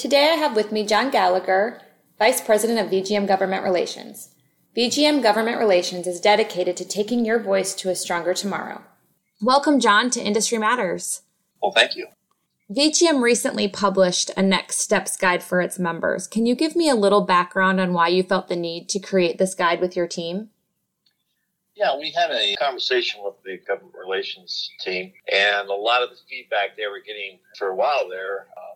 Today I have with me John Gallagher, Vice President of VGM Government Relations. VGM Government Relations is dedicated to taking your voice to a stronger tomorrow. Welcome, John, to Industry Matters. Well, thank you. VGM recently published a next steps guide for its members. Can you give me a little background on why you felt the need to create this guide with your team? Yeah, we had a conversation with the government relations team, and a lot of the feedback they were getting for a while there uh,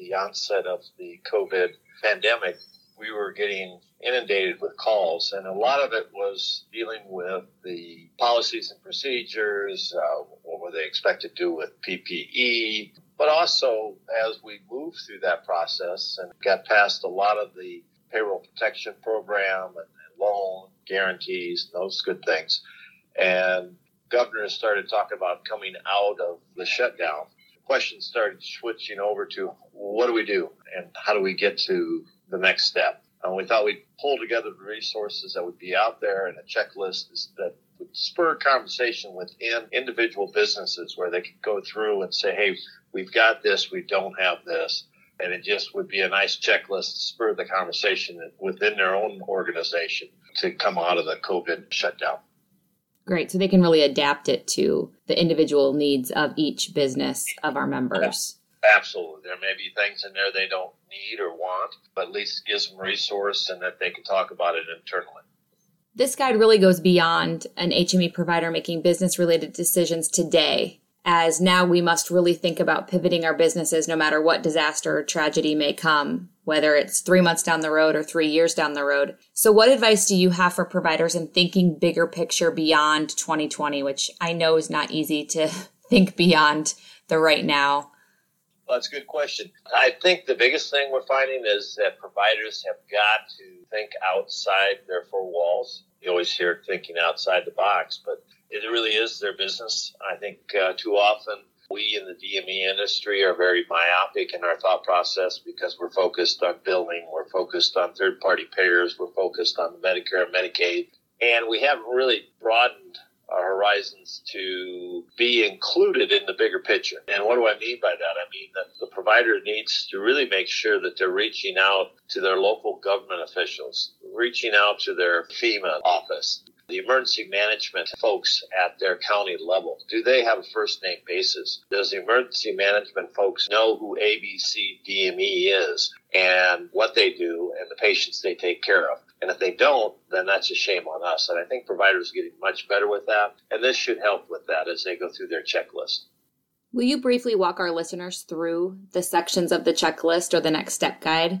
the onset of the COVID pandemic, we were getting inundated with calls, and a lot of it was dealing with the policies and procedures, uh, what were they expected to do with PPE, but also as we moved through that process and got past a lot of the payroll protection program and, and loan guarantees, and those good things, and governors started talking about coming out of the shutdown questions started switching over to what do we do and how do we get to the next step. And we thought we'd pull together the resources that would be out there and a checklist that would spur conversation within individual businesses where they could go through and say, hey, we've got this, we don't have this. And it just would be a nice checklist to spur the conversation within their own organization to come out of the COVID shutdown. Great. So they can really adapt it to the individual needs of each business of our members. Absolutely. There may be things in there they don't need or want, but at least gives them resource and that they can talk about it internally. This guide really goes beyond an HME provider making business related decisions today, as now we must really think about pivoting our businesses no matter what disaster or tragedy may come whether it's three months down the road or three years down the road. So, what advice do you have for providers in thinking bigger picture beyond 2020, which I know is not easy to think beyond the right now? Well, that's a good question. I think the biggest thing we're finding is that providers have got to think outside their four walls. You always hear thinking outside the box, but it really is their business. I think uh, too often we in the DME industry are very myopic in our thought process because we're focused on billing, we're focused on third party payers, we're focused on Medicare and Medicaid, and we haven't really broadened our horizons to be included in the bigger picture. And what do I mean by that? I mean that the provider needs to really make sure that they're reaching out to their local government officials, reaching out to their FEMA office, the emergency management folks at their county level, do they have a first name basis? Does the emergency management folks know who ABC DME is and what they do and the patients they take care of? And if they don't, then that's a shame on us. And I think providers are getting much better with that. And this should help with that as they go through their checklist. Will you briefly walk our listeners through the sections of the checklist or the next step guide?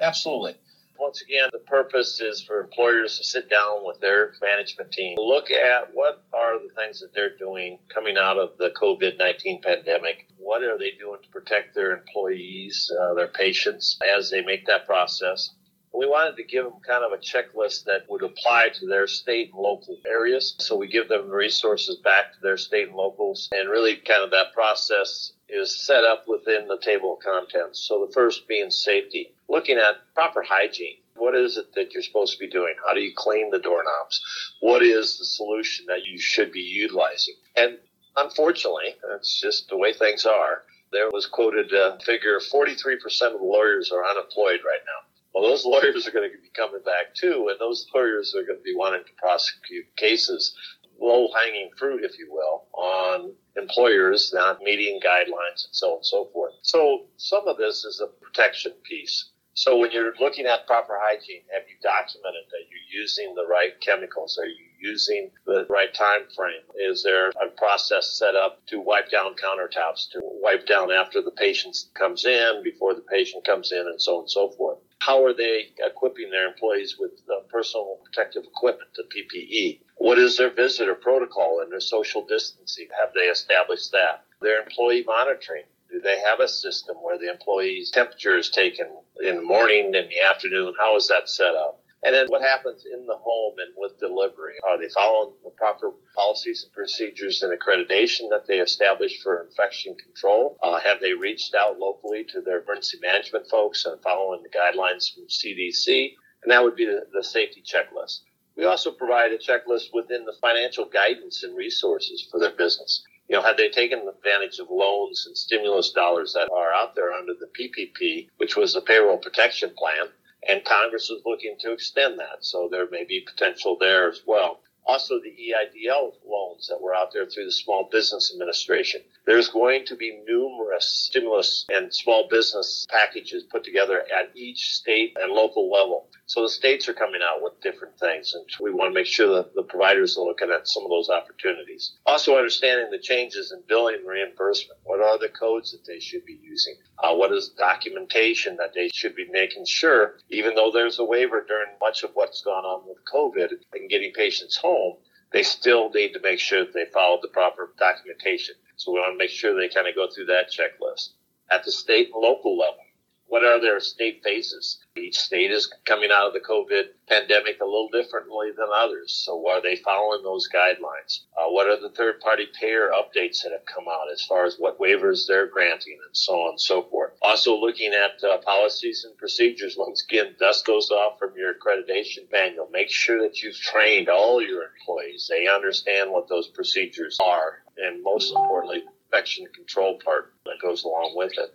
Absolutely. Once again, the purpose is for employers to sit down with their management team, look at what are the things that they're doing coming out of the COVID 19 pandemic. What are they doing to protect their employees, uh, their patients, as they make that process? We wanted to give them kind of a checklist that would apply to their state and local areas. So we give them resources back to their state and locals. And really, kind of that process is set up within the table of contents. So the first being safety looking at proper hygiene. What is it that you're supposed to be doing? How do you clean the doorknobs? What is the solution that you should be utilizing? And unfortunately, that's just the way things are. There was quoted a figure 43% of the lawyers are unemployed right now. Well, those lawyers are going to be coming back too, and those lawyers are going to be wanting to prosecute cases, low hanging fruit, if you will, on employers not meeting guidelines and so on and so forth. So some of this is a protection piece. So when you're looking at proper hygiene, have you documented that you're using the right chemicals? Are you using the right time frame? Is there a process set up to wipe down countertops, to wipe down after the patient comes in, before the patient comes in, and so on and so forth? How are they equipping their employees with uh, personal protective equipment, the PPE? What is their visitor protocol and their social distancing? Have they established that? Their employee monitoring. Do they have a system where the employee's temperature is taken in the morning, in the afternoon? How is that set up? And then what happens in the home and with delivery? Are they following the proper policies and procedures and accreditation that they established for infection control? Uh, have they reached out locally to their emergency management folks and following the guidelines from CDC? And that would be the, the safety checklist. We also provide a checklist within the financial guidance and resources for their business You know, had they taken advantage of loans and stimulus dollars that are out there under the PPP, which was the payroll protection plan, and Congress was looking to extend that. So there may be potential there as well. Also, the EIDL loans that were out there through the Small Business Administration. There's going to be numerous stimulus and small business packages put together at each state and local level. So the states are coming out with different things, and we want to make sure that the providers are looking at some of those opportunities. Also, understanding the changes in billing reimbursement. What are the codes that they should be using? Uh, what is documentation that they should be making sure, even though there's a waiver during much of what's gone on with COVID and getting patients home, they still need to make sure that they follow the proper documentation. So we want to make sure they kind of go through that checklist. At the state and local level, what are their state phases? Each state is coming out of the COVID pandemic a little differently than others. So are they following those guidelines? Uh, what are the third party payer updates that have come out as far as what waivers they're granting and so on and so forth? Also looking at uh, policies and procedures. Once again, dust those off from your accreditation manual. Make sure that you've trained all your employees. They understand what those procedures are. And most importantly, infection control part that goes along with it.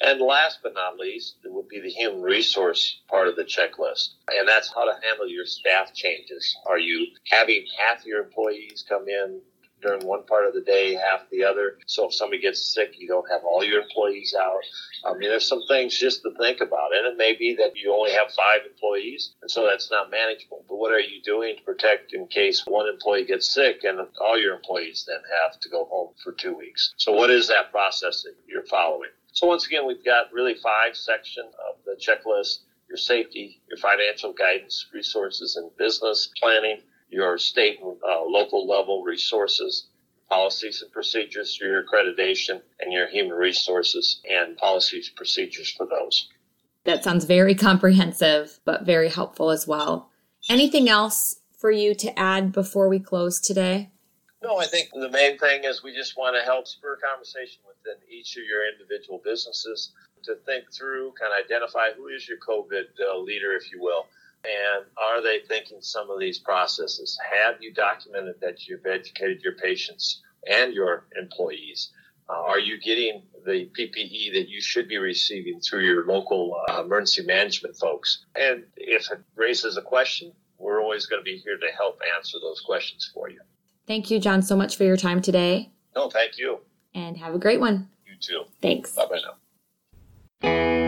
And last but not least, it would be the human resource part of the checklist. And that's how to handle your staff changes. Are you having half your employees come in during one part of the day, half the other. So if somebody gets sick, you don't have all your employees out. I mean, there's some things just to think about. And it may be that you only have five employees, and so that's not manageable. But what are you doing to protect in case one employee gets sick and all your employees then have to go home for two weeks? So what is that process that you're following? So once again, we've got really five sections of the checklist your safety, your financial guidance, resources and business planning, your state and uh, local level resources, policies and procedures for your accreditation, and your human resources and policies and procedures for those. That sounds very comprehensive, but very helpful as well. Anything else for you to add before we close today? No, I think the main thing is we just want to help spur conversation within each of your individual businesses to think through, kind of identify who is your COVID uh, leader, if you will, and are they thinking some of these processes? Have you documented that you've educated your patients and your employees? Uh, are you getting the PPE that you should be receiving through your local uh, emergency management folks? And if it raises a question, we're always going to be here to help answer those questions for you. Thank you, John, so much for your time today. No, thank you. And have a great one. You too. Thanks. Bye bye now.